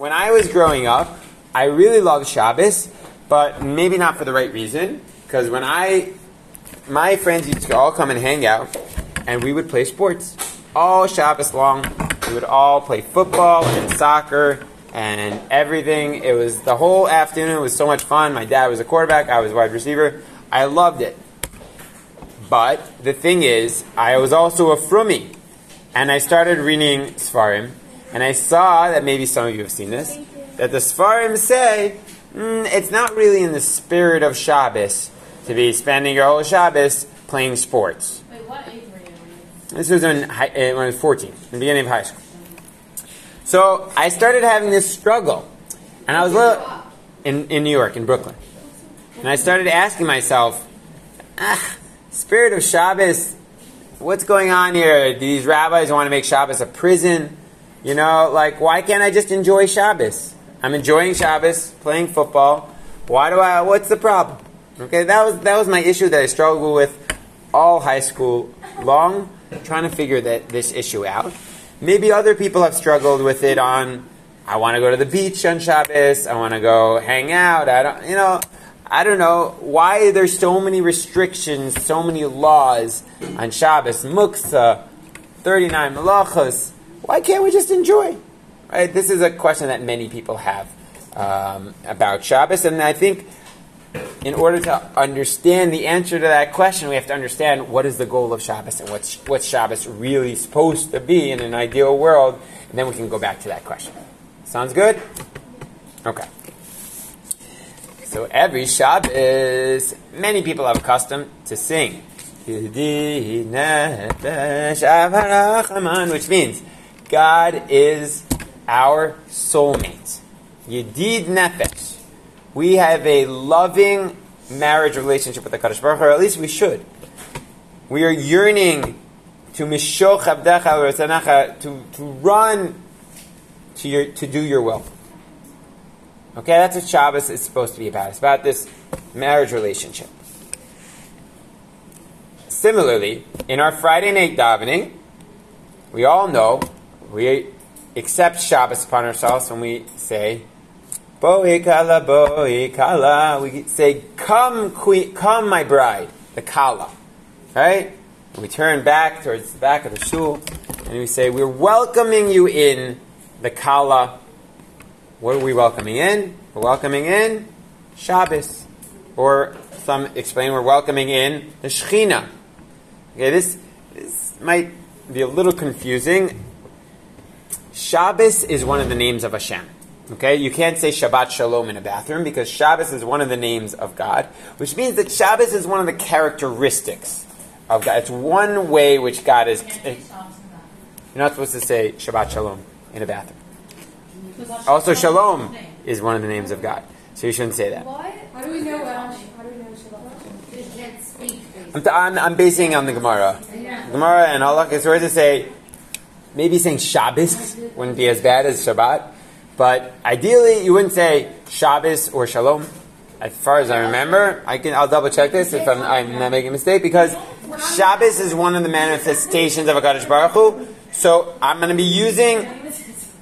When I was growing up, I really loved Shabbos, but maybe not for the right reason. Because when I, my friends used to all come and hang out, and we would play sports all Shabbos long. We would all play football and soccer and everything. It was the whole afternoon. It was so much fun. My dad was a quarterback. I was a wide receiver. I loved it. But the thing is, I was also a frummy, and I started reading Sfarim, and I saw that maybe some of you have seen this, that the Sfarim say mm, it's not really in the spirit of Shabbos to be spending your whole Shabbos playing sports. Wait, what age were you? This was in high, when I was 14, in the beginning of high school. So I started having this struggle, and I was little, in in New York, in Brooklyn, and I started asking myself, ah, spirit of Shabbos, what's going on here? Do these rabbis want to make Shabbos a prison, you know? Like, why can't I just enjoy Shabbos? I'm enjoying Shabbos, playing football. Why do I? What's the problem? Okay, that was that was my issue that I struggled with all high school long, trying to figure that this issue out. Maybe other people have struggled with it on, I want to go to the beach on Shabbos, I want to go hang out, I don't, you know, I don't know why there's so many restrictions, so many laws on Shabbos, Muksa, 39 Malachos. Why can't we just enjoy? Right? This is a question that many people have um, about Shabbos, and I think in order to understand the answer to that question, we have to understand what is the goal of Shabbos and what's, what's Shabbos really supposed to be in an ideal world, and then we can go back to that question. Sounds good? Okay. So every Shabbos, many people have a custom to sing. Which means God is our soulmate. Yedid Nefesh we have a loving marriage relationship with the Kadosh Baruch Hu, or at least we should. We are yearning to meshoch avdecha to to run to your to do your will. Okay, that's what Shabbos is supposed to be about. It's about this marriage relationship. Similarly, in our Friday night davening, we all know we accept Shabbos upon ourselves when we say Boi kala, boi kala. We say, come, queen, come, my bride, the kala. Right? We turn back towards the back of the shul, and we say, we're welcoming you in the kala. What are we welcoming in? We're welcoming in Shabbos. Or some explain we're welcoming in the Shechina. Okay, this, this might be a little confusing. Shabbos is one of the names of Hashem. Okay, you can't say Shabbat Shalom in a bathroom because Shabbos is one of the names of God, which means that Shabbos is one of the characteristics of God. It's one way which God is. You're not supposed to say Shabbat Shalom in a bathroom. Also, Shalom is one of the names of God, so you shouldn't say that. What? How do we know How do we know Shabbat? You can't speak. I'm, I'm, I'm basing on the Gemara. Gemara and Allah is where to say maybe saying Shabbos wouldn't be as bad as Shabbat. But ideally, you wouldn't say Shabbos or Shalom. As far as I remember, I can I'll double check this if I'm, I'm not making a mistake because Shabbos is one of the manifestations of a Hakadosh Baruch Hu. So I'm going to be using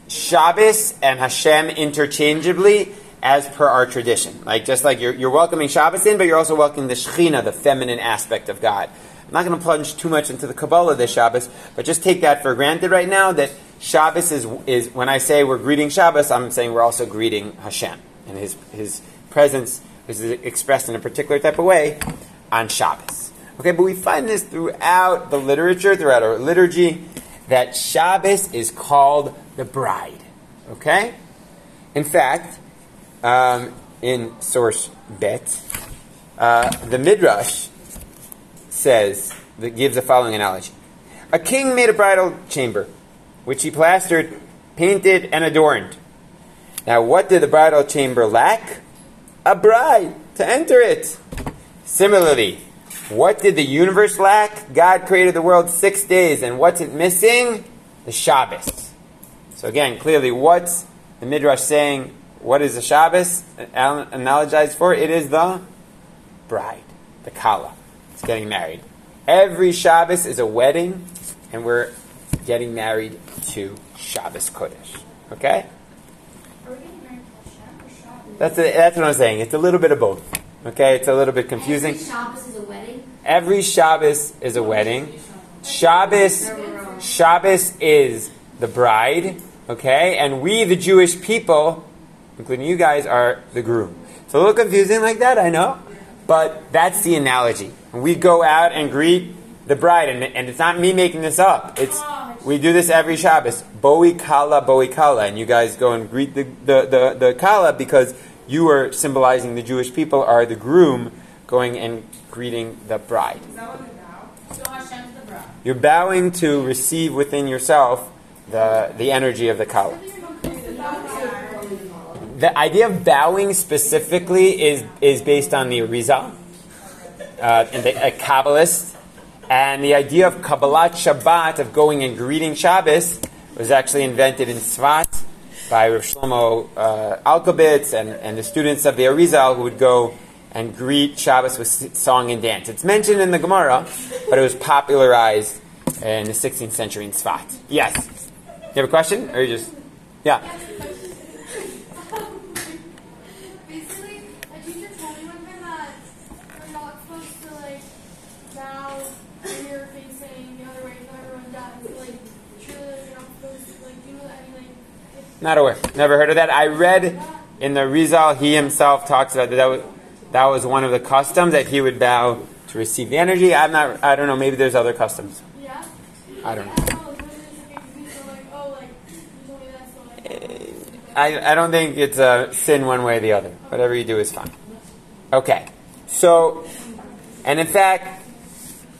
Shabbos and Hashem interchangeably as per our tradition. Like just like you're, you're welcoming Shabbos in, but you're also welcoming the Shechina, the feminine aspect of God. I'm not going to plunge too much into the Kabbalah this Shabbos, but just take that for granted right now that Shabbos is, is when I say we're greeting Shabbos, I'm saying we're also greeting Hashem and His His presence is expressed in a particular type of way on Shabbos. Okay, but we find this throughout the literature, throughout our liturgy, that Shabbos is called the bride. Okay, in fact, um, in source Bet, uh, the Midrash says that gives the following analogy: A king made a bridal chamber which he plastered, painted, and adorned. Now, what did the bridal chamber lack? A bride to enter it. Similarly, what did the universe lack? God created the world six days, and what's it missing? The Shabbos. So again, clearly, what's the Midrash saying? What is the Shabbos analogized for? It is the bride, the Kala. It's getting married. Every Shabbos is a wedding, and we're getting married to Shabbos Kodesh. Okay? That's, a, that's what I'm saying. It's a little bit of both. Okay, it's a little bit confusing. Every Shabbos is a wedding. Every Shabbos is a wedding. Shabbos, Shabbos is the bride. Okay, and we, the Jewish people, including you guys, are the groom. It's a little confusing like that, I know, but that's the analogy. We go out and greet the bride, and, and it's not me making this up. It's we do this every Shabbos. Boi kala, boi kala, and you guys go and greet the the, the, the kala because you are symbolizing the Jewish people are the groom going and greeting the bride. So Hashem's the bride. You're bowing to receive within yourself the the energy of the kala. The idea of bowing specifically is is based on the Arizal, uh, and the, a Kabbalist, and the idea of Kabbalat Shabbat of going and greeting Shabbos was actually invented in Tzvat by Rav Shlomo uh, Alkabetz and, and the students of the Arizal who would go and greet Shabbos with song and dance. It's mentioned in the Gemara, but it was popularized in the 16th century in Tzvat. Yes. You have a question, or you just yeah? Basically, a teacher told me one time that we're not supposed to like bow when you're facing the other way so everyone does. Like, truly, like, you're not supposed to like do any like. If, Not aware. Never heard of that. I read in the Arizal, he himself talks about that. That was, that was one of the customs that he would bow to receive the energy. I'm not. I don't know. Maybe there's other customs. yeah. I don't know. Oh, I don't know. It's really just like, so like, oh, like you told me that, so like. I, I don't think it's a sin one way or the other. Whatever you do is fine. Okay. So, and in fact,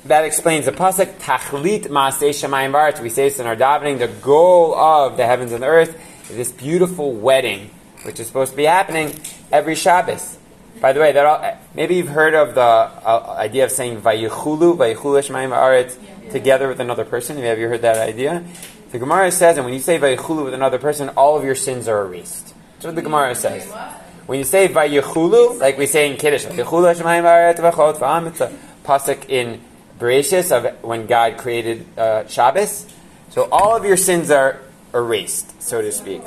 that explains the pasuk Tachlit Maaseh Shemayim. We say this in our davening. The goal of the heavens and the earth this beautiful wedding, which is supposed to be happening every Shabbos. By the way, that all, maybe you've heard of the uh, idea of saying Vayichulu, Vayichulu Shemayim V'Aretz, together with another person. Have you heard that idea? The Gemara says, and when you say Vayichulu with another person, all of your sins are erased. That's what the Gemara says. When you say Vayichulu, like we say in Kiddush, Vayichulu Shemayim V'Aretz V'chol Tzva'am, it's a pasuk in Bereshis of when God created uh, Shabbos. So all of your sins are erased, so to speak.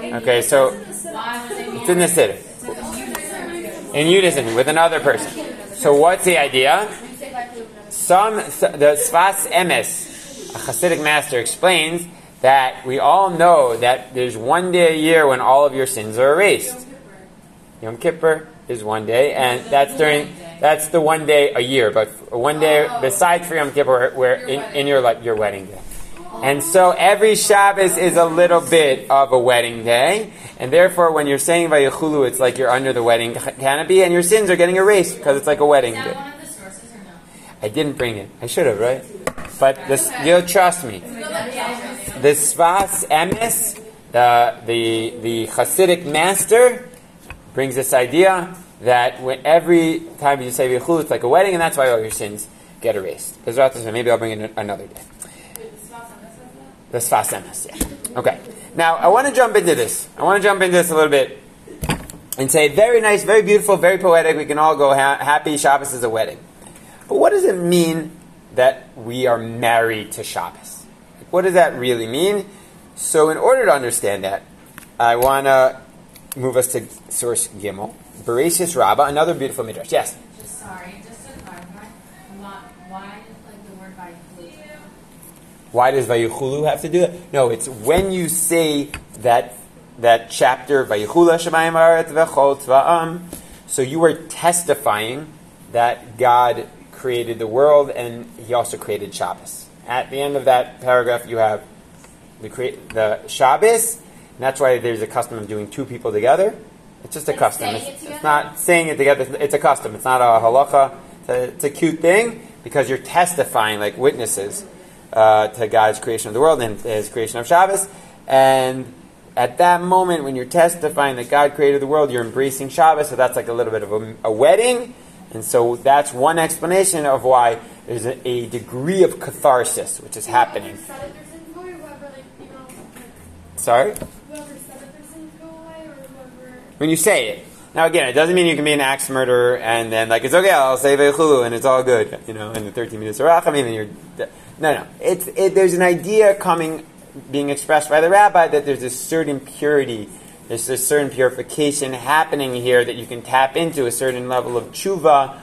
Okay, so Why was it it's in the Siddur. In unison with another person. So what's the idea? Some the Sfas Emes, a Hasidic master, explains that we all know that there's one day a year when all of your sins are erased. Yom Kippur is one day, and that's during that's the one day a year. But one day oh. besides for Yom Kippur, where in, in your like your wedding day. And so every Shabbos is a little bit of a wedding day, and therefore when you're saying Vayichulu, it's like you're under the wedding canopy, and your sins are getting erased because it's like a wedding day. that one of the sources or no? I didn't bring it. I should have, right? But this, you'll trust me. The Sfas Emes, the, the, the Hasidic master, brings this idea that when every time you say Vichul, it's like a wedding, and that's why all your sins get erased. Hashem, Maybe I'll bring it another day. The Sfas Emes, yeah. Okay. Now, I want to jump into this. I want to jump into this a little bit and say, very nice, very beautiful, very poetic. We can all go ha- happy. Shabbos is a wedding. But what does it mean that we are married to Shabbos? What does that really mean? So, in order to understand that, I want to move us to source Gimel, Bereshis Rabbah, another beautiful midrash. Yes. Just sorry, just to clarify, why, why like the word Vayichulu? Why does Vayichulu have to do that? No, it's when you say that that chapter Vayichula Shemayim Aretz V'chol Tzva'am. So you are testifying that God created the world and He also created Shabbos. At the end of that paragraph, you have the create the Shabbos, and that's why there's a custom of doing two people together. It's just a Like custom. It's, it it's not saying it together. It's- It's a custom. It's not a halacha. It's a, it's a cute thing because you're testifying like witnesses uh, to God's creation of the world and His creation of Shabbos. And at that moment, when you're testifying that God created the world, you're embracing Shabbos. So that's like a little bit of a, a wedding. And so that's one explanation of why there's a, a degree of catharsis which is happening. Sorry? when you say it. Now again, it doesn't mean you can be an axe murderer and then like it's okay, I'll say veichulu and it's all good, you know, in the 13 minutes of rachamim and you're no, no. It's it, there's an idea coming being expressed by the rabbi that there's a certain purity There's a certain purification happening here that you can tap into a certain level of tshuva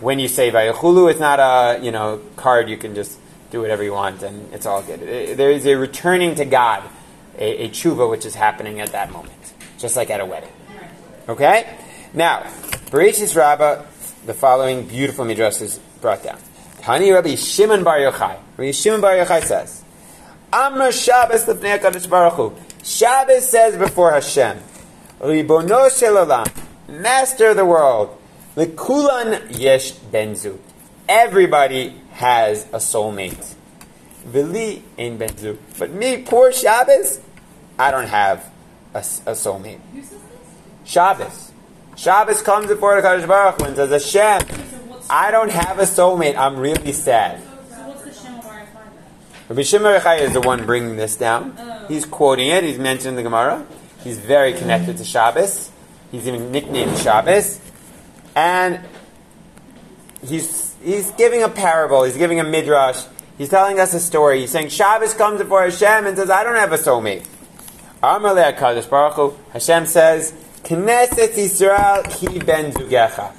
when you say Vayachulu. It's not a you know card you can just do whatever you want and it's all good. It- there is a returning to God, a, a tshuva which is happening at that moment, just like at a wedding. Okay? Now, Bereshis Rabbah, the following beautiful midrash is brought down. Hani Rabbi Shimon Bar Yochai. Rabbi Shimon Bar Yochai says, Amr Shabbos lefnei HaKadosh Baruch Hu. Shabbos says before Hashem, Ribono shel olam, Master of the world, lekulan yesh ben zug. Everybody has a soulmate. Vili ein ben zug. But me, poor Shabbos, I don't have a, a soulmate. Who says this? Shabbos. Shabbos comes before the Kadosh Baruch Hu and says, Hashem, I don't have a soulmate. I'm really sad. Shem Rabbi Shimon Bar is the one bringing this down. He's quoting it. He's mentioned the Gemara. He's very connected to Shabbos. He's even nicknamed Shabbos. And he's, he's giving a parable. He's giving a midrash. He's telling us a story. He's saying Shabbos comes before Hashem and says, I don't have a soulmate. Amar le HaKadosh Baruch Hashem says, Knesset Yisrael ki ben zugecha.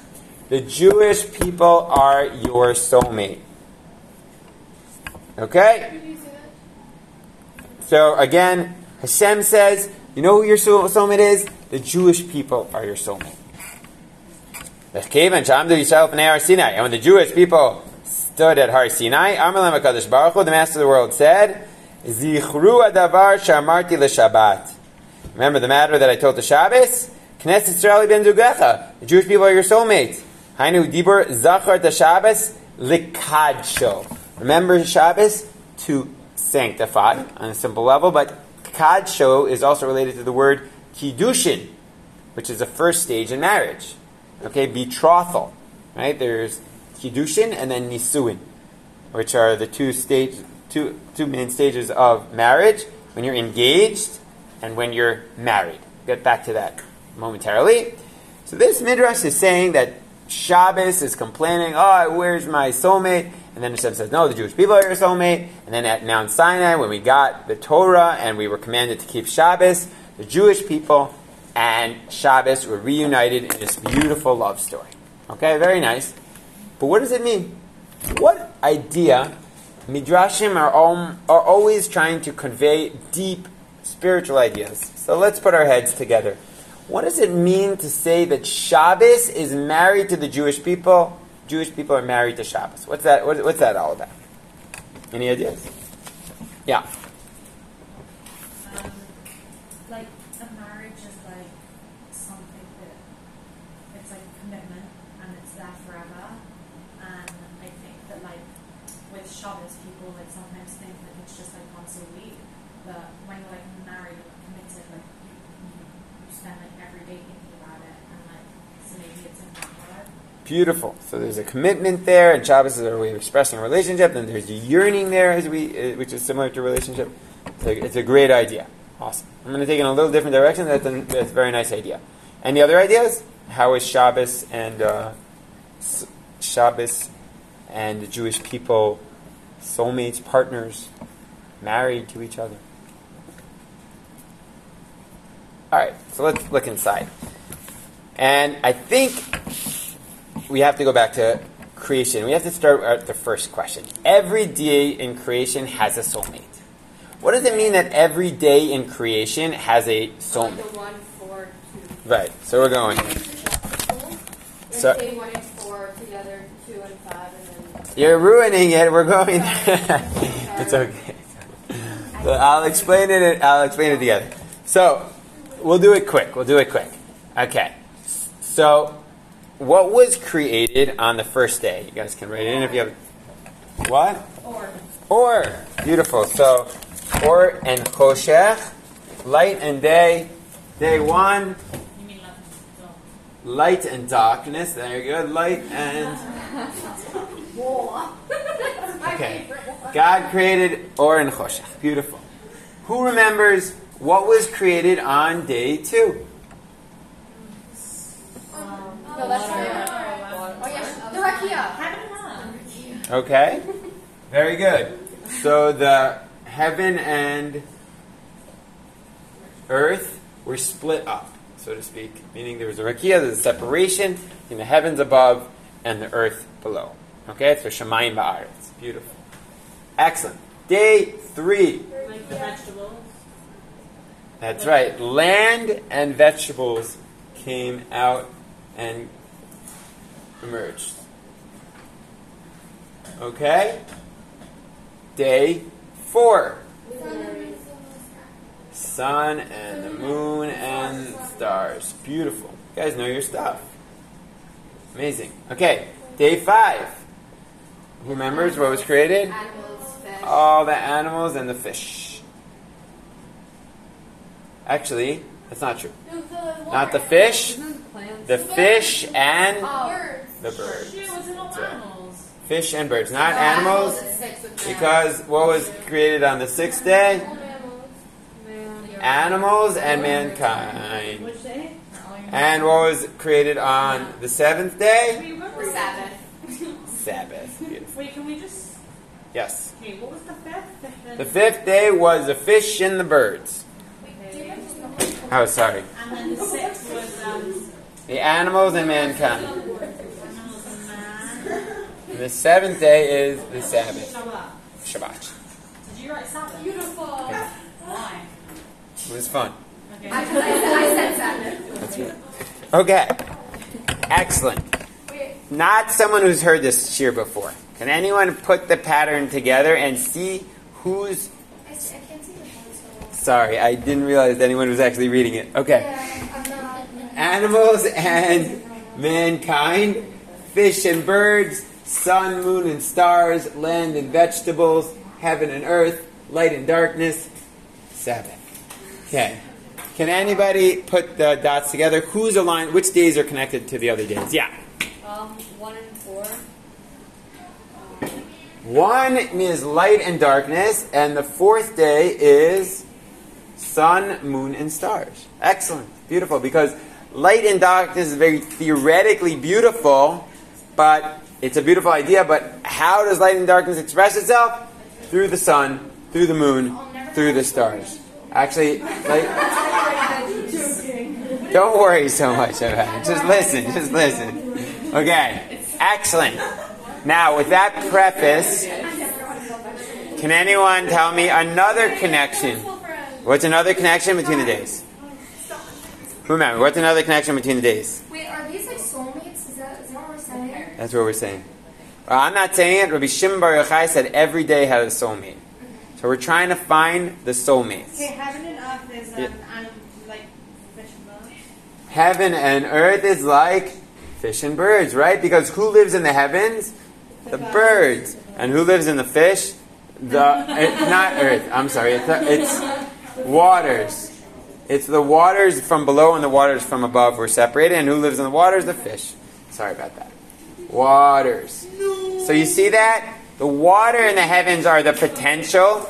The Jewish people are your soulmate. Okay? So again, Hashem says, you know who your soulmate is? The Jewish people are your soulmate. And when the Jewish people stood at Har Sinai, HaKadosh Baruch Hu, the Master of the world said, Zichru adavar shamarti l'Shabbat. Remember the matter that I told the Shabbos? Knesset Yisrael ben Zugecha. The Jewish people are your soulmates. Hainu dibur zachar to Shabbos likadsho. Remember Shabbos to sanctify on a simple level, but kadsho is also related to the word kiddushin, which is the first stage in marriage. Okay, betrothal. Right? There's kiddushin and then nisuin, which are the two stage, two two main stages of marriage when you're engaged and when you're married. Get back to that momentarily. So this midrash is saying that Shabbos is complaining, "Oh, where's my soulmate?" And then Hashem says, "No, the Jewish people are your soulmate." And then at Mount Sinai, when we got the Torah and we were commanded to keep Shabbos, the Jewish people and Shabbos were reunited in this beautiful love story. Okay, very nice. But what does it mean? What idea? Midrashim are, al- are always trying to convey deep spiritual ideas. So let's put our heads together. What does it mean to say that Shabbos is married to the Jewish people? Jewish people are married to Shabbos. What's that? What, what's that all about? Any ideas? Yeah. Um, like a marriage is like something that it's like a commitment and it's there forever. And I think that like with Shabbos, people like sometimes think that it's just like once a week, but when you're like married and committed, like spend like every day thinking about it, and like so maybe it's that. Beautiful. So there's a commitment there, and Shabbos is a way of expressing a relationship. Then there's a yearning there, as we, uh, which is similar to relationship. A, it's a great idea. Awesome. I'm going to take it in a little different direction. That's a, that's a very nice idea. Any other ideas? How is Shabbos and uh, Shabbos and the Jewish people soulmates, partners, married to each other? All right. So let's look inside. And I think we have to go back to creation. We have to start at the first question. Every day in creation has a soulmate. What does it mean that every day in creation has a soulmate? the one, four, two. Right. So we're going. So- So, one and four together, two and five, and then. You're ruining it. We're going. it's okay. So I'll explain it. I'll explain it together. So we'll do it quick. We'll do it quick. Okay. So what was created on the first day? You guys can write it in if you have. What? Or Or beautiful. So or and choshech, light and day. Day one, you mean like dog? light and darkness. Very good. Light and Okay. God created Or and Choshech. Beautiful. Who remembers what was created on day two? Um, no, that's. Oh, yeah. The Rakia. Okay. Very good. So the heaven and earth were split up, so to speak, meaning there was a rakia, there's a separation in the heavens above and the earth below. Okay, so Shemayim Ba'aretz. Beautiful. Excellent. Day three. Like the vegetables. That's right. Land and vegetables came out and emerged. Okay? Day four. Sun and the moon and stars. Beautiful. You guys know your stuff. Amazing. Okay, day five. Who remembers what was created? Animals, fish. All the animals and the fish. Actually, that's not true. Not the fish, the fish and oh. Birds. the birds. Shit, was it all That's right. Fish and birds, not Well, animals, is six with man. because what was created on the sixth day? Animals and mankind. Which day? And what was created on the seventh day? Wait, what The was Sabbath. Sabbath. Beautiful. Wait, can we just? Yes. Okay, what was the fifth? The fifth day was the fish and the birds. Okay. Oh, sorry. And then the sixth was um, The animals and mankind. and the seventh day is the Sabbath. Shabbat. Did you write Sabbath? Beautiful. Why? It was fun. Okay. I, said, I said Sabbath. That's good. Okay. Excellent. Not someone who's heard this cheer before. Can anyone put the pattern together and see who's. Sorry, I didn't realize anyone was actually reading it. Okay. Yeah, I'm not. Animals and mankind, fish and birds, sun, moon, and stars, land and vegetables, heaven and earth, light and darkness, Sabbath. Okay. Can anybody put the dots together? Who's aligned? Which days are connected to the other days? Yeah. Um, one and four. One is light and darkness, and the fourth day is sun, moon, and stars. Excellent. Beautiful. Because light and darkness is very theoretically beautiful, but it's a beautiful idea. But how does light and darkness express itself? Through the sun, through the moon, through the stars. Actually, like, don't worry so much about it. Just listen. Just listen. Okay. Excellent. Now, with that preface, can anyone tell me another connection? What's another connection between the days? Remember, what's another connection between the days? Wait, are these like soulmates? Is that, is that what we're saying? That's what we're saying. Well, I'm not saying it. Rabbi Shimon Bar Yochai said every day has a soulmate. So we're trying to find the soulmates. Okay, heaven and earth is um, Yeah. and like fish and birds. Heaven and earth is like fish and birds, right? Because who lives in the heavens? The birds. And who lives in the fish? The it's not earth. I'm sorry. It's, it's waters. It's the waters from below and the waters from above were separated. And who lives in the waters? The fish. Sorry about that. Waters. So you see that? The water in the heavens are the potential.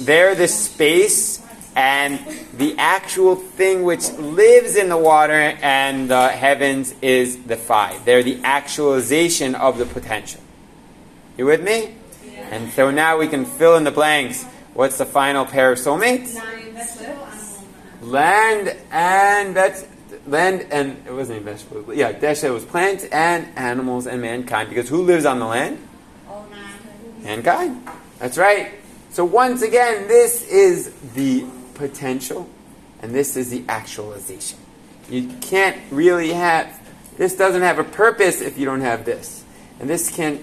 They're the space. And the actual thing which lives in the water and the heavens is the five. They're the actualization of the potential. You with me? And so now we can fill in the blanks. What's the final pair of soulmates? Nine vegetable, animal, man. Land and veg- land and it wasn't even vegetables. Yeah, Desha was plants and animals and mankind. Because who lives on the land? Mankind. That's right. So once again, this is the potential, and this is the actualization. You can't really have this doesn't have a purpose if you don't have this, and this can't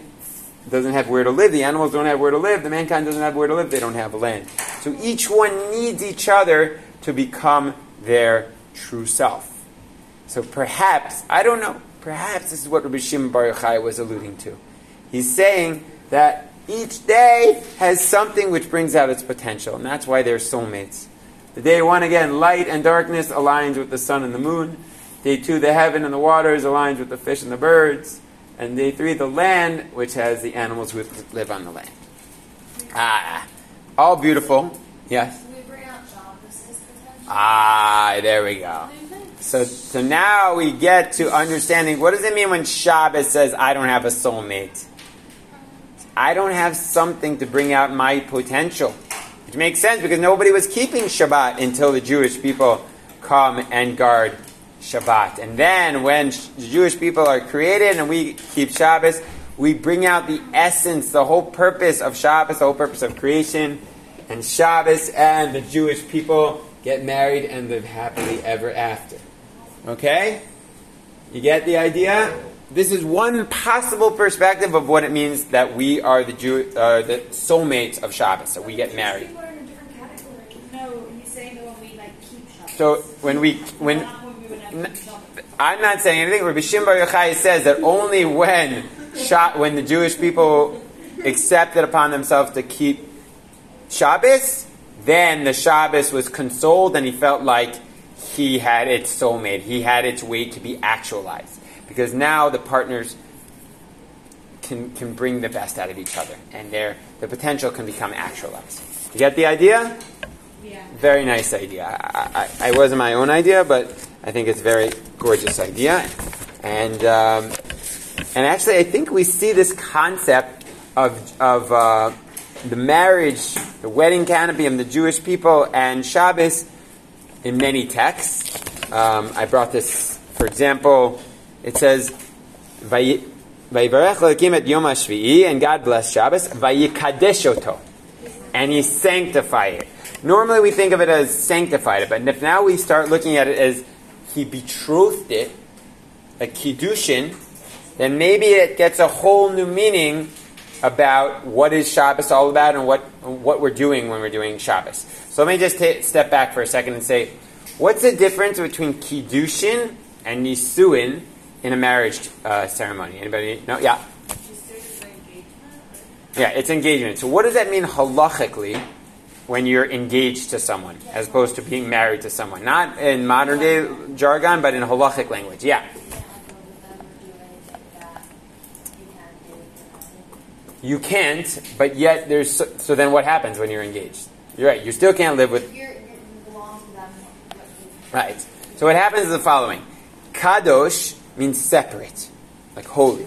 doesn't have where to live. The animals don't have where to live. The mankind doesn't have where to live. They don't have land. So each one needs each other to become their true self. So perhaps I don't know. Perhaps this is what Rabbi Shimon Bar Yochai was alluding to. He's saying that each day has something which brings out its potential, and that's why they're soulmates. The day one, again, light and darkness aligns with the sun and the moon. Day two, the heaven and the waters aligns with the fish and the birds. And day three, the land, which has the animals who live on the land. Ah, all beautiful. Yes. We bring out Shabbos' potential? Ah, there we go. So, so now we get to understanding what does it mean when Shabbos says, I don't have a soulmate? I don't have something to bring out my potential. Which makes sense because nobody was keeping Shabbat until the Jewish people come and guard Shabbat. And then when the Jewish people are created and we keep Shabbos, we bring out the essence, the whole purpose of Shabbos, the whole purpose of creation. And Shabbos and the Jewish people get married and live happily ever after. Okay? You get the idea? This is one possible perspective of what it means that we are the Jew, uh, the soulmates of Shabbos. So we get married. People are in a different category. No, that when we like keep Shabbos. So when we when I'm not saying anything. Rabbi Shimon Bar Yochai says that only when Sha- when the Jewish people accepted upon themselves to keep Shabbos, then the Shabbos was consoled, and he felt like he had its soulmate. He had its way to be actualized because now the partners can can bring the best out of each other, and their the potential can become actualized. You get the idea? Yeah. Very nice idea. I, I, I wasn't my own idea, but I think it's a very gorgeous idea. And um, and actually, I think we see this concept of of uh, the marriage, the wedding canopy of the Jewish people and Shabbos in many texts. Um, I brought this, for example, it says, "Vayi- "Vayivarech Elokim et Yom HaShvi'i," and God bless Shabbos. "Vayikadesh oto," and He sanctified it. Normally, we think of it as sanctified it, but if now we start looking at it as He betrothed it, a kiddushin, then maybe it gets a whole new meaning about what is Shabbos all about and what what we're doing when we're doing Shabbos. So let me just ta step back for a second and say, what's the difference between kiddushin and nisuin in a marriage uh, ceremony? Anybody? No? Yeah. Yeah, it's engagement. So what does that mean halachically when you're engaged to someone as opposed to being married to someone? Not in modern day jargon, but in halachic language. Yeah. You can't, but yet there's so, so then what happens when you're engaged? You're right. You still can't live with You're, you belong to them. right. So what happens is the following: kadosh means separate, like holy,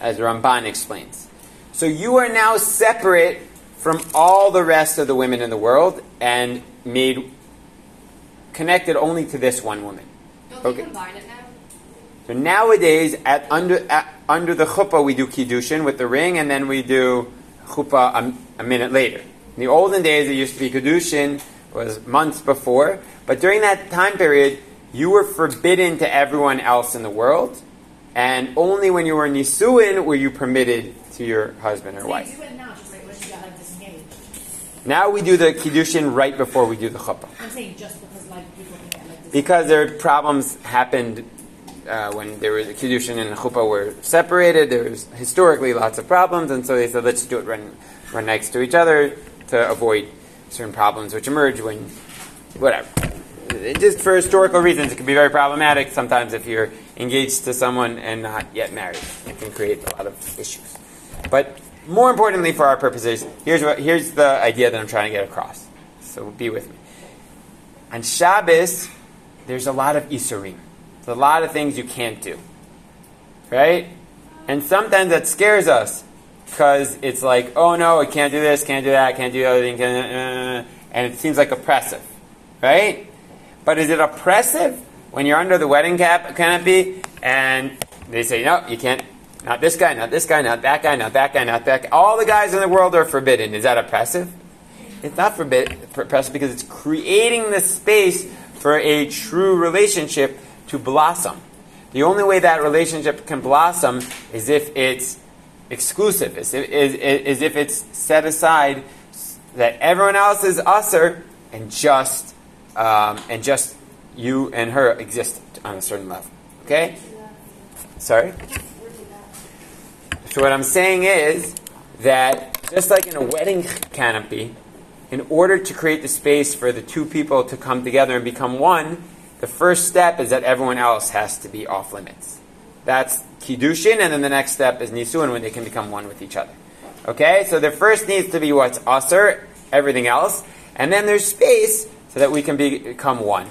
as Ramban explains. So you are now separate from all the rest of the women in the world and made connected only to this one woman. Don't Okay. they combine it now? So nowadays, at under at, under the chuppah, we do kiddushin with the ring, and then we do chuppah a, a minute later. In the olden days, it used to be kiddushin was months before, but during that time period, you were forbidden to everyone else in the world, and only when you were nisuin were you permitted to your husband or wife. you do it now, just like when you get like disengaged. Now we do the kiddushin right before we do the chuppah. I'm saying just because like people can get like. Because there are problems happened uh, when there was kiddushin and chuppah were separated. There was historically lots of problems, and so they said let's do it run, run next to each other to avoid certain problems which emerge when whatever. Just for historical reasons, it can be very problematic sometimes if you're engaged to someone and not yet married. It can create a lot of issues. But more importantly, for our purposes, here's what here's the idea that I'm trying to get across. So be with me. On Shabbos, there's a lot of isurim. There's a lot of things you can't do. Right? And sometimes that scares us because it's like, oh no, I can't do this, can't do that, can't do the other thing, can't, uh, and it seems like oppressive. Right? But is it oppressive when you're under the wedding cap canopy and they say, no, you can't, not this guy, not this guy, not that guy, not that guy, not that guy. All the guys in the world are forbidden. Is that oppressive? It's not forbid, oppressive because it's creating the space for a true relationship to blossom. The only way that relationship can blossom is if it's exclusive, is, is, is if it's set aside that everyone else is assur and just um, and just you and her exist on a certain level. Okay? Sorry? So what I'm saying is that just like in a wedding canopy, in order to create the space for the two people to come together and become one, the first step is that everyone else has to be off limits. That's kiddushin, and then the next step is nisuin when they can become one with each other. Okay, so there first needs to be what's assur, everything else, and then there's space so that we can be, become one.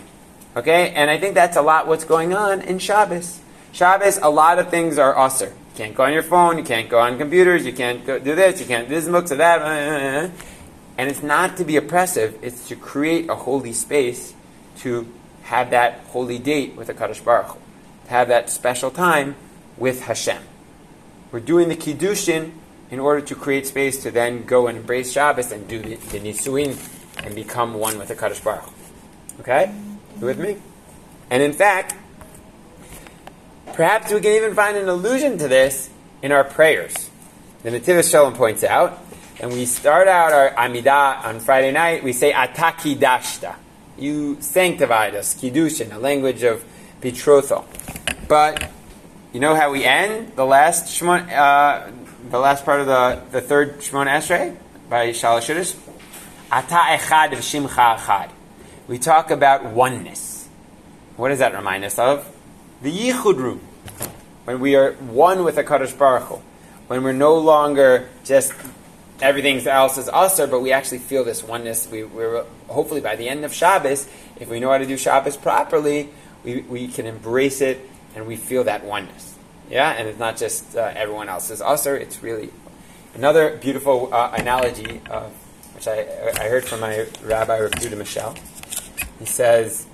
Okay, and I think that's a lot what's going on in Shabbos. Shabbos, a lot of things are assur. Can't go on your phone, you can't go on computers, you can't do this, you can't do this, books, or that. uh, uh, uh. And it's not to be oppressive, it's to create a holy space to have that holy date with the Kadosh Baruch to have that special time with Hashem. We're doing the Kiddushin in order to create space to then go and embrace Shabbos and do the, the Nisuin and become one with the Kadosh Baruch. Okay? You with me? And in fact, perhaps we can even find an allusion to this in our prayers. The Nativus Shalom points out, and we start out our Amidah on Friday night, we say Atah Kidashta. You sanctified us, Kiddushin, a language of betrothal. But you know how we end the last Shemon, uh, the last part of the, the third Shemon Esrei by Shalosh Yudish? Ata echad v'shimcha echad. We talk about oneness. What does that remind us of? The Yichud room. When we are one with the Kadosh Baruch Hu. When we're no longer just everything else is assur, but we actually feel this oneness. We, we're hopefully by the end of Shabbos, if we know how to do Shabbos properly, we, we can embrace it and we feel that oneness. Yeah, and it's not just uh, everyone else's assur. It's really another beautiful uh, analogy, uh, which I, I heard from my rabbi, Rav Judah Michel. He says,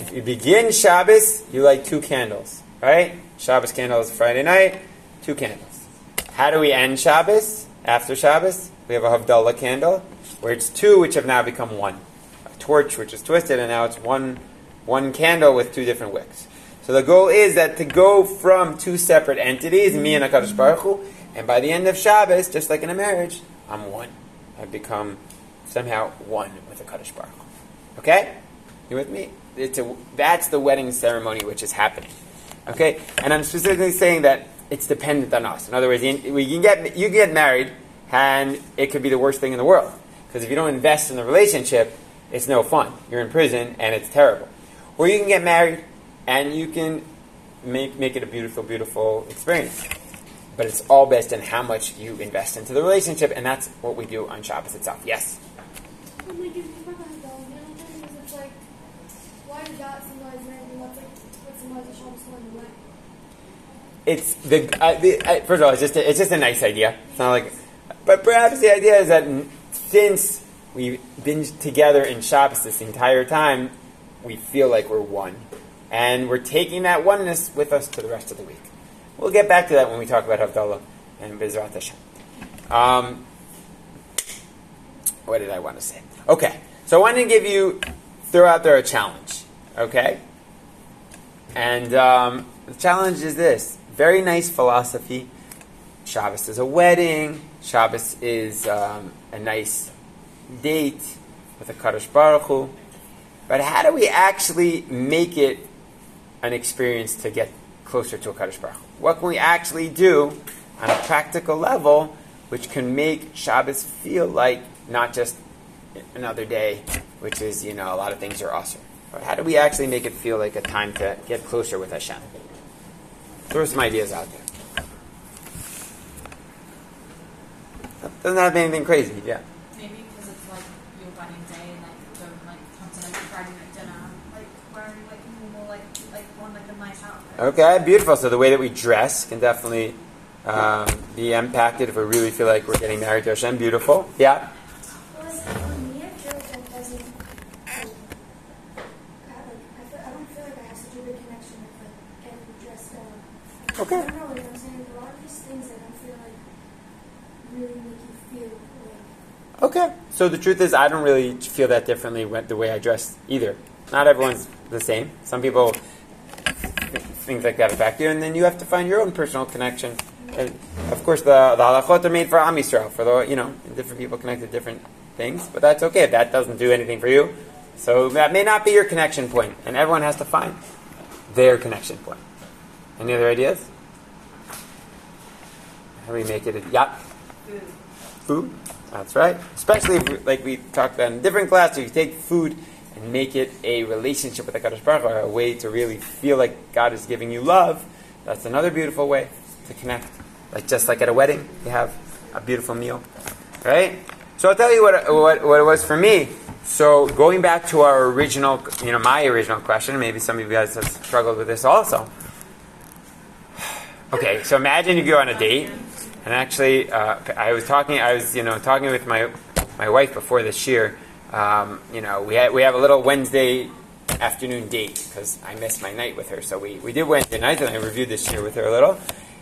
if you begin Shabbos, you light two candles, right? Shabbos candles Friday night, two candles. How do we end Shabbos? After Shabbos, we have a Havdalah candle, where it's two which have now become one. A torch which is twisted, and now it's one, one candle with two different wicks. So the goal is that to go from two separate entities, me and HaKadosh Baruch Hu, and by the end of Shabbos, just like in a marriage, I'm one. I've become somehow one with HaKadosh Baruch Hu. Okay? You with me? It's a, that's the wedding ceremony which is happening. Okay? And I'm specifically saying that it's dependent on us. In other words, you, we can get, you can get married, and it could be the worst thing in the world. Because if you don't invest in the relationship, it's no fun. You're in prison, and it's terrible. Or you can get married, and you can make, make it a beautiful, beautiful experience. But it's all based on how much you invest into the relationship, and that's what we do on Shabbos itself. Yes? I'm like, if you think about it though, you know, because it's like, why does that symbolize marriage and what's like, what symbolizes Shabbos more than what? It's the, uh, the uh, first of all, it's just a, it's just a nice idea. It's not like, but perhaps the idea is that since we've been together in Shabbos this entire time, we feel like we're one, and we're taking that oneness with us to the rest of the week. We'll get back to that when we talk about Havdalah and Bezrat Hashem. Um, what did I want to say? Okay, so I wanted to give you, throw out there a challenge. Okay, and um, the challenge is this: very nice philosophy. Shabbos is a wedding. Shabbos is um, a nice date with a Kadosh Baruch Hu. But how do we actually make it an experience to get closer to a Kadosh Baruch Hu? What can we actually do on a practical level which can make Shabbos feel like not just another day, which is, you know, a lot of things are awesome. But how do we actually make it feel like a time to get closer with Hashem? Throw some ideas out there. Doesn't have anything crazy, yeah. Maybe because it's like your wedding day and like don't like come to like Friday night dinner, like wearing like normal like like one like a nice outfit. Okay, beautiful. So the way that we dress can definitely um, be impacted if we really feel like we're getting married to Hashem. Beautiful. Yeah. Well, like, for me, I feel like that doesn't, um, have, like, I, feel, I don't feel like I have such a big connection with, like, getting dressed up. Okay. I don't know, like I'm saying, a lot of these things that I feel like really make you feel like, Okay. So the truth is, I don't really feel that differently with the way I dress either. Not everyone's the same. Some people th- things like that affect you, and then you have to find your own personal connection. And of course, the the halachot are made for Am Yisrael, for the you know different people connect to different things. But that's okay if that doesn't do anything for you. So that may not be your connection point, and everyone has to find their connection point. Any other ideas? How do we make it? A, yeah. Food. That's right. Especially if, like we talked about in a different class, if you take food and make it a relationship with the Kadosh Baruch Hu, or a way to really feel like God is giving you love. That's another beautiful way to connect. Like just like at a wedding, you have a beautiful meal, right? So I'll tell you what, what, what it was for me. So going back to our original, you know, my original question, maybe some of you guys have struggled with this also. Okay, so imagine you go on a date, and actually, uh, I was talking, I was, you know, talking with my my wife before this year. Um, you know, we have, we have a little Wednesday afternoon date because I missed my night with her. So we, we did Wednesday night, and I reviewed this year with her a little.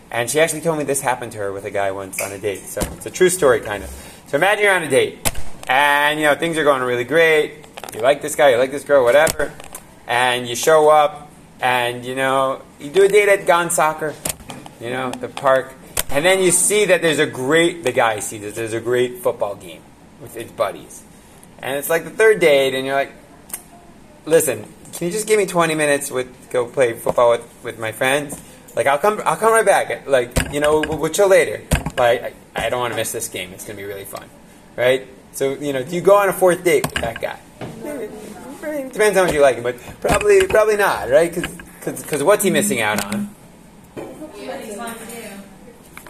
And she actually told me this happened to her with a guy once on a date. So it's a true story, kind of. So imagine you're on a date, and you know things are going really great. You like this guy, you like this girl, whatever, and you show up, and you know you do a date at Gone Soccer, you know the park, and then you see that there's a great the guy sees that there's a great football game with his buddies, and it's like the third date, and you're like, listen, can you just give me 20 minutes with go play football with, with my friends? Like I'll come I'll come right back. Like you know we'll, we'll chill later. But I, I don't want to miss this game. It's gonna be really fun, right? So you know do you go on a fourth date with that guy? Depends how much you like him, but probably probably not, right? Because what's he missing out on? What he's want to do.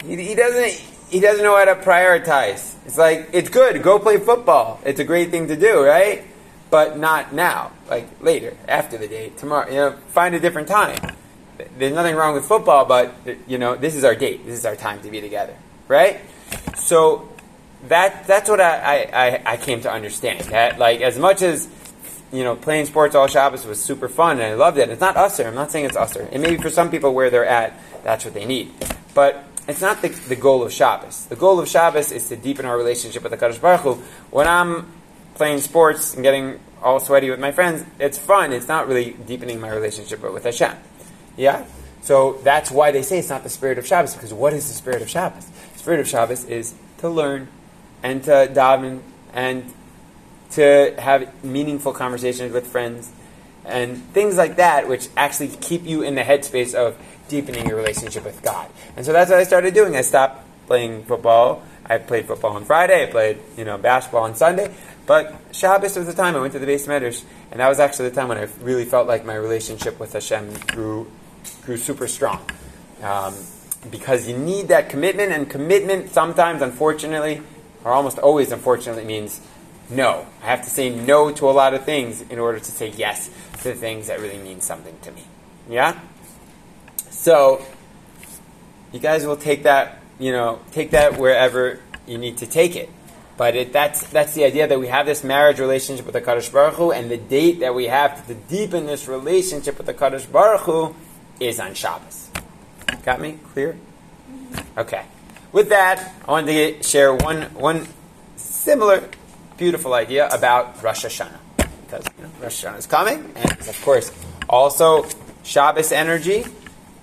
He, he doesn't he doesn't know how to prioritize. It's like it's good, go play football. It's a great thing to do, right? But not now, like later, after the date, tomorrow. You know, find a different time. There's nothing wrong with football, but you know, this is our date. This is our time to be together, right? So that that's what I, I, I came to understand. That like as much as you know, playing sports all Shabbos was super fun and I loved it. It's not assur. I'm not saying it's assur. It may be for some people where they're at, that's what they need. But it's not the, the goal of Shabbos. The goal of Shabbos is to deepen our relationship with the Kadosh Baruch Hu. When I'm playing sports and getting all sweaty with my friends, it's fun. It's not really deepening my relationship with Hashem. Yeah? So that's why they say it's not the spirit of Shabbos, because what is the spirit of Shabbos? The spirit of Shabbos is to learn and to daven and to have meaningful conversations with friends and things like that, which actually keep you in the headspace of deepening your relationship with God. And so that's what I started doing. I stopped playing football. I played football on Friday. I played, you know, basketball on Sunday. But Shabbos was the time I went to the beis medrash, and that was actually the time when I really felt like my relationship with Hashem grew grew super strong. Um, because you need that commitment, and commitment sometimes, unfortunately, or almost always, unfortunately, means no. I have to say no to a lot of things in order to say yes to the things that really mean something to me. Yeah? So, you guys will take that, you know, take that wherever you need to take it. But it, that's, that's the idea that we have this marriage relationship with the Kadosh Baruch Hu, and the date that we have to deepen this relationship with the Kadosh Baruch Hu is on Shabbos. Got me? Clear? Mm-hmm. Okay. With that, I wanted to get, share one, one similar beautiful idea about Rosh Hashanah. Because you know, Rosh Hashanah is coming, and of course, also Shabbos energy.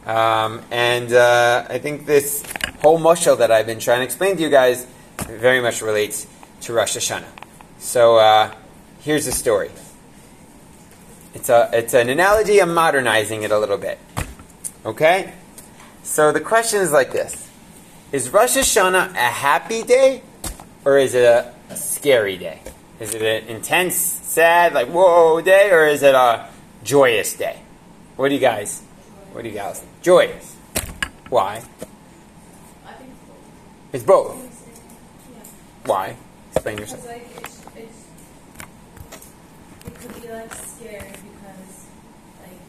Um, and uh, I think this whole mushal that I've been trying to explain to you guys very much relates to Rosh Hashanah. So uh, here's the story. It's, a, it's an analogy, I'm modernizing it a little bit. Okay? So the question is like this Is Rosh Hashanah a happy day or is it a, a scary day? Is it an intense, sad, like whoa day or is it a joyous day? What do you guys, what do you guys think? Joyous. Why? I think It's both. Yeah. Why? Explain yourself. Like it's, it's it could be like scary because like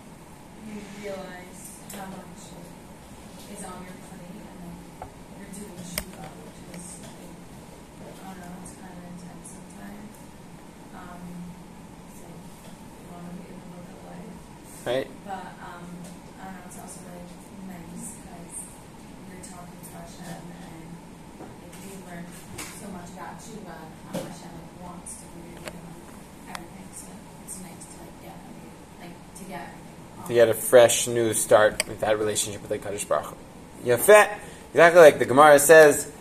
you realize how much like, is on your plate and then you're doing shiva, which is like I don't know, it's kind of intense sometimes. Um, so you want to be able to look at life, Right? but um, I don't know, it's also like nice because you're talking to Hashem and like, you learn how Hashem like, wants to be doing everything. So it's nice to like get like to get everything. to get a fresh new start with that relationship with the Kadosh Baruch. Yafet, exactly like the Gemara says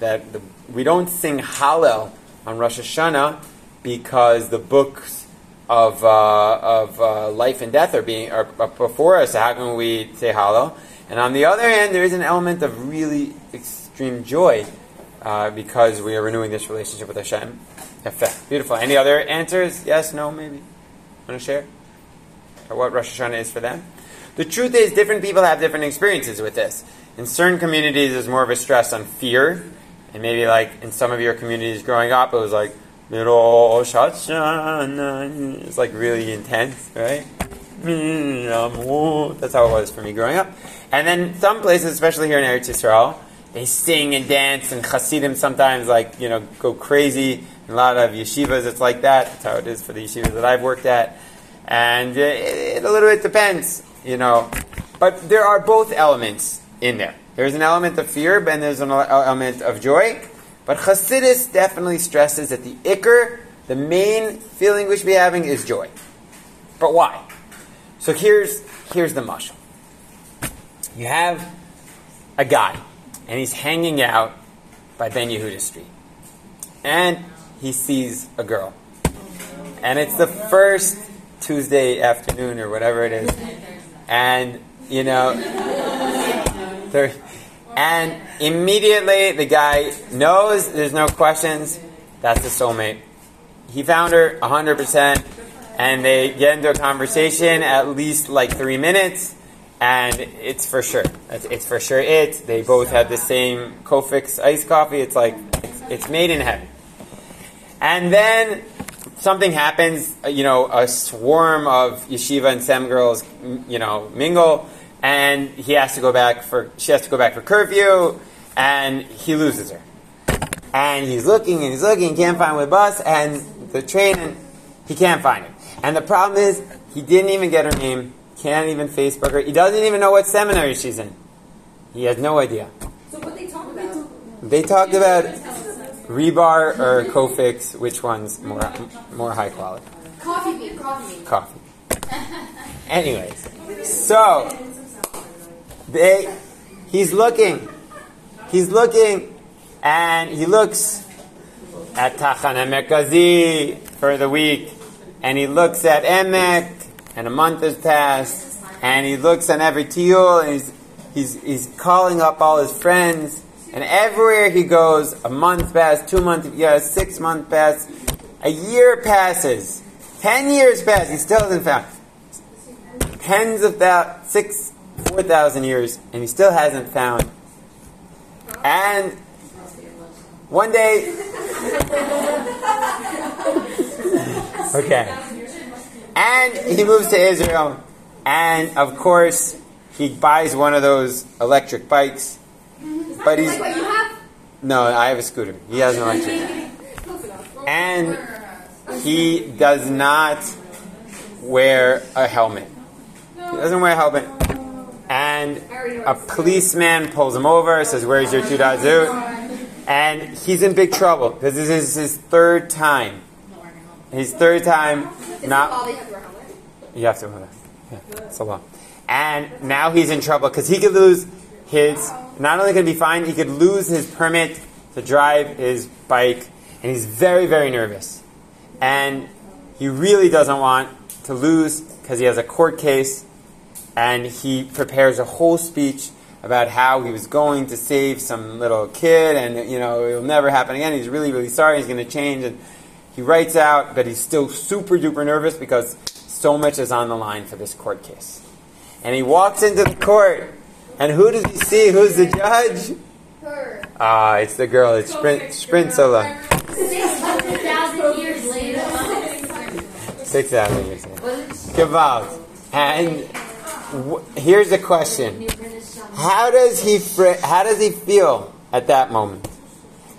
that the, we don't sing Hallel on Rosh Hashanah because the books of, uh, of uh, life and death are being are, are before us. So how can we say Hallel? And on the other hand, there is an element of really extreme joy uh, because we are renewing this relationship with Hashem. Beautiful. Any other answers? Yes, no, maybe? Want to share? or what Rosh Hashanah is for them. The truth is, different people have different experiences with this. In certain communities, there's more of a stress on fear, and maybe like in some of your communities growing up, it was like. It's like really intense, right? That's how it was for me growing up. And then some places, especially here in Eretz Yisrael, they sing and dance, and Hasidim sometimes like you know go crazy. In a lot of yeshivas, it's like that. That's how it is for the yeshivas that I've worked at. and it, it a little bit depends, you know. But there are both elements in there. There's an element of fear, and there's an element of joy. But Chassidus definitely stresses that the ikar, the main feeling we should be having, is joy. But why? So here's here's the mushal. You have a guy, and he's hanging out by Ben Yehuda Street, and he sees a girl, and it's the first Tuesday afternoon or whatever it is, and you know, and immediately the guy knows there's no questions. That's the soulmate. He found her 100%, and they get into a conversation at least like three minutes, and it's for sure. It's, it's for sure it. They both have the same Cofix iced coffee. It's like, it's, it's made in heaven. And then something happens, uh, you know, a swarm of yeshiva and sem girls, you know, mingle, and he has to go back for, she has to go back for curfew, and he loses her. And he's looking and he's looking, can't find the bus, and the train, and he can't find it. And the problem is, he didn't even get her name, can't even Facebook her, he doesn't even know what seminary she's in. He has no idea. So what they talk about? They talked about rebar or Cofix, which one's more more high quality? Coffee bean, coffee bean. Coffee. Anyways, so they he's looking, he's looking, and he looks at Tachana Mekazi for the week, and he looks at Emek, and a month has passed, and he looks on every tiul, and he's he's he's calling up all his friends. And everywhere he goes, a month passed, two months, yeah, six months passed, a year passes, ten years pass, he still hasn't found. Tens of thousands, six, four thousand years, and he still hasn't found. And one day, okay, and he moves to Israel, and of course, he buys one of those electric bikes. But he's Wait, you have? no, I have a scooter. He has an electric. And he does not wear a helmet. He doesn't wear a helmet. And a policeman pulls him over, says, Where's your teudat zehut? And he's in big trouble because this is his third time. His third time Is not. all they have to wear helmet? You have to wear that. Yeah, it's a law. And now he's in trouble because he could lose his. Not only could he be fined, he could lose his permit to drive his bike, and he's very, very nervous. And he really doesn't want to lose because he has a court case, and he prepares a whole speech about how he was going to save some little kid, and you know it'll never happen again. He's really, really sorry. He's going to change, and he writes out, but he's still super duper nervous because so much is on the line for this court case. And he walks into the court, and who does he see? Who's the judge? Her. Ah, it's the girl. It's Sprint, Sprintzela. Six hundred thousand years later. Six thousand years. Gewalt. And w- here's the question: How does he fr- How does he feel at that moment?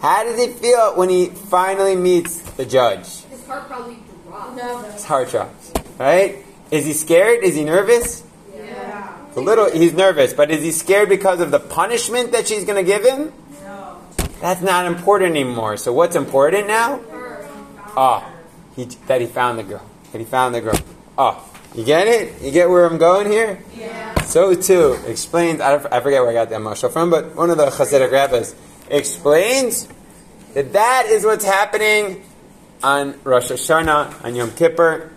How does he feel when he finally meets the judge? His heart probably drops. No. His heart drops. Right? Is he scared? Is he nervous? Yeah. It's a little. He's nervous, but is he scared because of the punishment that she's going to give him? No. That's not important anymore. So what's important now? Her. Ah, he, that he found the girl. That he found the girl. Ah, you get it? You get where I'm going here? Yeah. So too explains. I, don't- I forget where I got that mashal from, but one of the Hasidic rabbis explains that that is what's happening on Rosh Hashanah on Yom Kippur.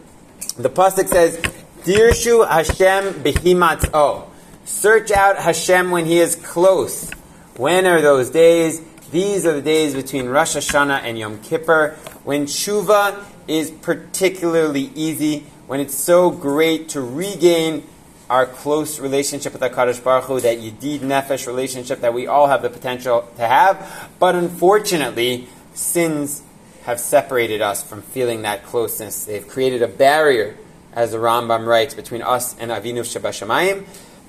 The pasuk says, "Dirshu Hashem behimatzo." Search out Hashem when He is close. When are those days? These are the days between Rosh Hashanah and Yom Kippur, when tshuva is particularly easy, when it's so great to regain our close relationship with HaKadosh Baruch Hu, that Yedid Nefesh relationship that we all have the potential to have. But unfortunately, sins have separated us from feeling that closeness. They've created a barrier, as the Rambam writes, between us and Avinu Shebashamayim.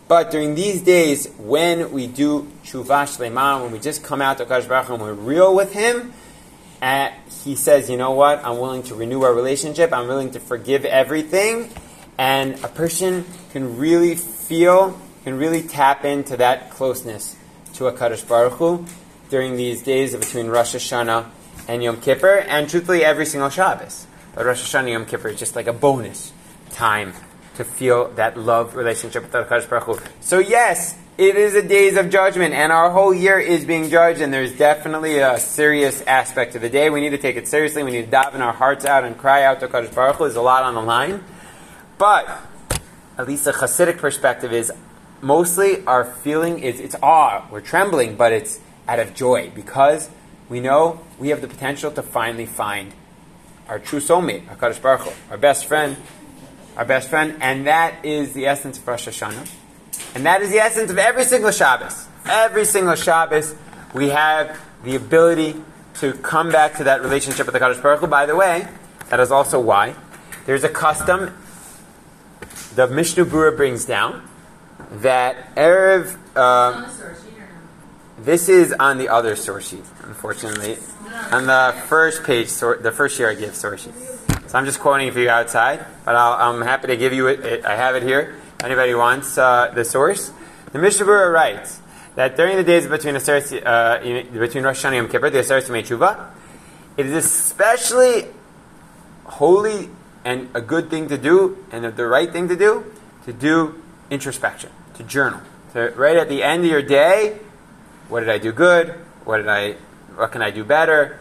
But during these days, when we do Shuvah Shleimah, when we just come out to HaKadosh Baruch Hu and we're real with Him, uh, He says, you know what, I'm willing to renew our relationship, I'm willing to forgive everything, And a person can really feel, can really tap into that closeness to a Kadosh Baruch Hu during these days between Rosh Hashanah and Yom Kippur, and truthfully every single Shabbos. But Rosh Hashanah and Yom Kippur is just like a bonus time to feel that love relationship with the Kadosh Baruch Hu. So yes, it is a days of judgment, and our whole year is being judged, and there's definitely a serious aspect to the day. We need to take it seriously. We need to dive in our hearts out and cry out to Kadosh Baruch Hu. There's a lot on the line. But at least the Hasidic perspective is mostly our feeling is it's awe. We're trembling, but it's out of joy because we know we have the potential to finally find our true soulmate, our Kadosh Baruch Hu, our best friend, our best friend, and that is the essence of Rosh Hashanah. And that is the essence of every single Shabbos. Every single Shabbos, we have the ability to come back to that relationship with the Kadosh Baruch Hu. By the way, that is also why there's a custom the Mishnah Berurah brings down that Erev. Uh, this is on the other source sheet, unfortunately. On the first page, the first year I give source sheet. So I'm just quoting for you outside, but i am happy to give you it, it, I have it here. Anybody wants uh, the source? The Mishnah Berurah writes that during the days between Aseret, uh, between Rosh Hashanah and Yom Kippur, the Aseret Tshuva, it is especially holy and a good thing to do and the right thing to do to do introspection, to journal. To, right at the end of your day, what did I do good? What did I what can I do better?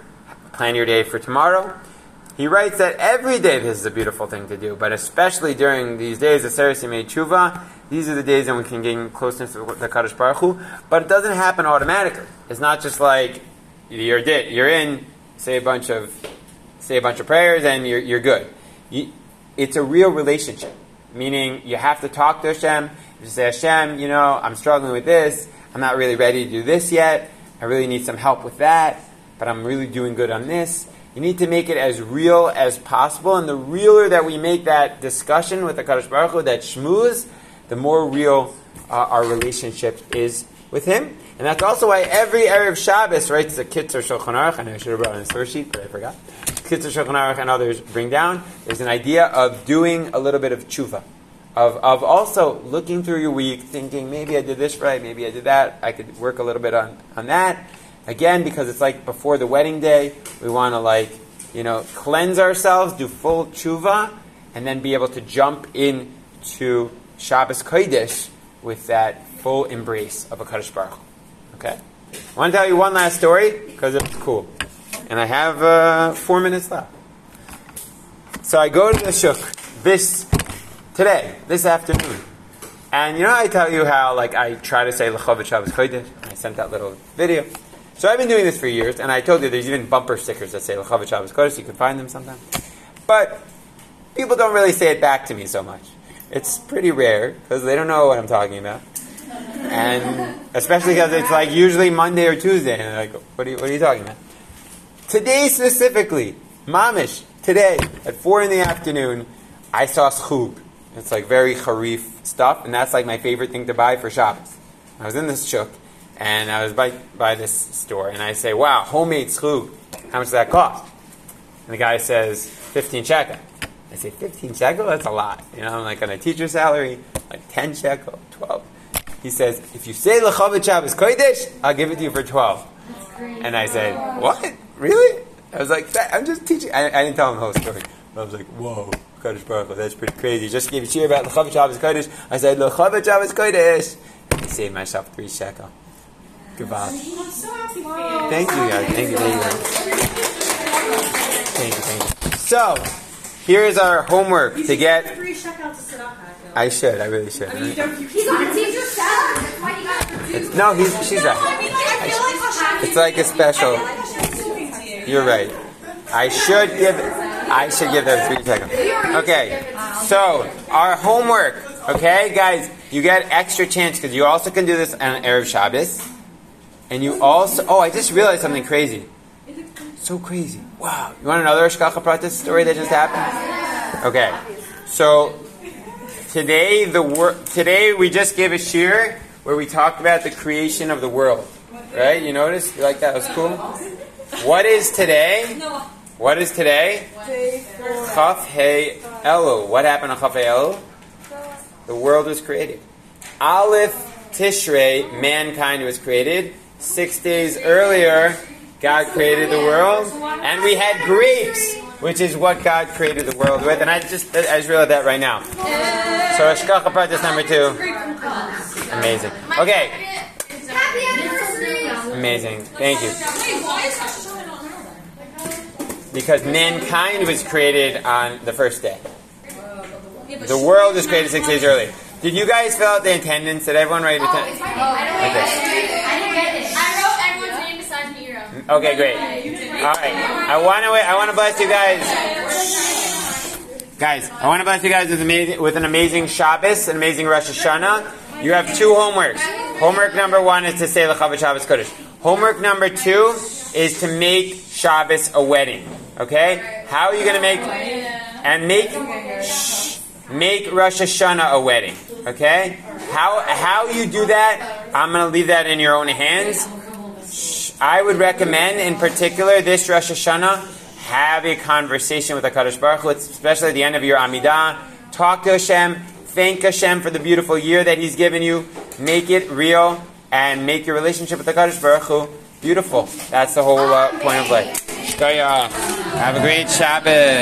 Plan your day for tomorrow. He writes that every day this is a beautiful thing to do, but especially during these days of Seres Yemei Tshuva, these are the days when we can gain closeness to the Kadosh Baruch Hu, but it doesn't happen automatically. It's not just like you're, you're in, say a bunch of say a bunch of prayers and you're, you're good you, it's a real relationship. Meaning, you have to talk to Hashem. You say, Hashem, you know, I'm struggling with this. I'm not really ready to do this yet. I really need some help with that. But I'm really doing good on this. You need to make it as real as possible. And the realer that we make that discussion with the Kadosh Baruch Hu, that shmooze, the more real uh, our relationship is with Him. And that's also why every Erev Shabbos, it's a Kitzur Shulchan Aruch. I know I should have brought in a source sheet, but I forgot. Kitzur Shulchan Aruch and others bring down. There's an idea of doing a little bit of tshuva. Of, of also looking through your week, thinking, maybe I did this right, maybe I did that, I could work a little bit on, on that. Again, because it's like before the wedding day, we want to like, you know, cleanse ourselves, do full tshuva, and then be able to jump into Shabbos Kodesh with that full embrace of a Kadosh Baruch. Okay? I want to tell you one last story because it's cool. And I have uh, four minutes left. So I go to the shuk this today, this afternoon. And you know I tell you how like I try to say Lichvod Shabbos Kodesh. I sent that little video. So I've been doing this for years, and I told you there's even bumper stickers that say Lichvod Shabbos Kodesh. You can find them sometimes. But people don't really say it back to me so much. It's pretty rare because they don't know what I'm talking about and especially because it's like usually Monday or Tuesday, and like, what are you, what are you talking about? Today specifically, mamish, today at four in the afternoon, I saw schug. It's like very harif stuff, and that's like my favorite thing to buy for Shabbos. I was in this shuk, and I was by, by this store, and I say, wow, homemade schug. How much does that cost? And the guy says, 15 shekel. I say, 15 shekel? That's a lot. You know, I'm like on a teacher's salary, like 10 shekel, 12 he says, if you say Lichvod Shabbos Kodesh, I'll give it to you for 12. And I said, what? Really? I was like, I'm just teaching. I, I, didn't tell him the whole story. But I was like, whoa, Kadosh Baruch that's pretty crazy. Just gave a cheer about Lichvod Shabbos Kodesh. I said, Lichvod Shabbos Kodesh. And I saved myself three shekel. Goodbye. Thank you, guys. Thank you, thank you. Thank you, thank you. So, here is our homework to get. I should. I really should. Right? He's on the teacher's salary. That's why you got it's, No, he's, she's right. It's like a special. You're right. I should give. I should give them three seconds. Okay. So our homework. Okay, guys, you get extra chance because you also can do this on Erev Shabbos, and you also. Oh, I just realized something crazy. So crazy! Wow. You want another Hashgacha Pratis story that just happened? Okay. So Today, the wor- today we just gave a shiur where we talked about the creation of the world. Right? You notice? You like that? It was cool. What is today? What is today? Chaf Hey. What happened on Chaf Hey the world was created. Aleph Tishrei, mankind was created. Six days earlier, God created the world, and we had grapes, which is what God created the world with. And I just I just realized that right now. So Hashgacha Pratis number two. Amazing. Okay, Happy anniversary! amazing. Thank you. Wait, why is Rosh Hashanah not now then? Because mankind was created on the first day. The world was created six days early. Did you guys fill out the attendance? Did everyone write Oh, attendance? it's my name. I don't Okay. I didn't get it. I wrote everyone's name besides Mira. Okay, great. All right. I want to. I want to bless you guys. Guys, I want to bless you guys with amazing, with an amazing Shabbos, an amazing Rosh Hashanah. You have two homeworks. Homework number one is to say Lichvod Shabbos Kodesh. Homework number two is to make Shabbos a wedding. Okay? How are you going to make and make make Rosh Hashanah a wedding? Okay? How how you do that? I'm going to leave that in your own hands. I would recommend, in particular, this Rosh Hashanah, have a conversation with HaKadosh Baruch Hu, especially at the end of your Amidah. Talk to Hashem, thank Hashem for the beautiful year that He's given you, make it real, and make your relationship with HaKadosh Baruch Hu beautiful. That's the whole uh, point of life. Shkoyach. Have a great Shabbos.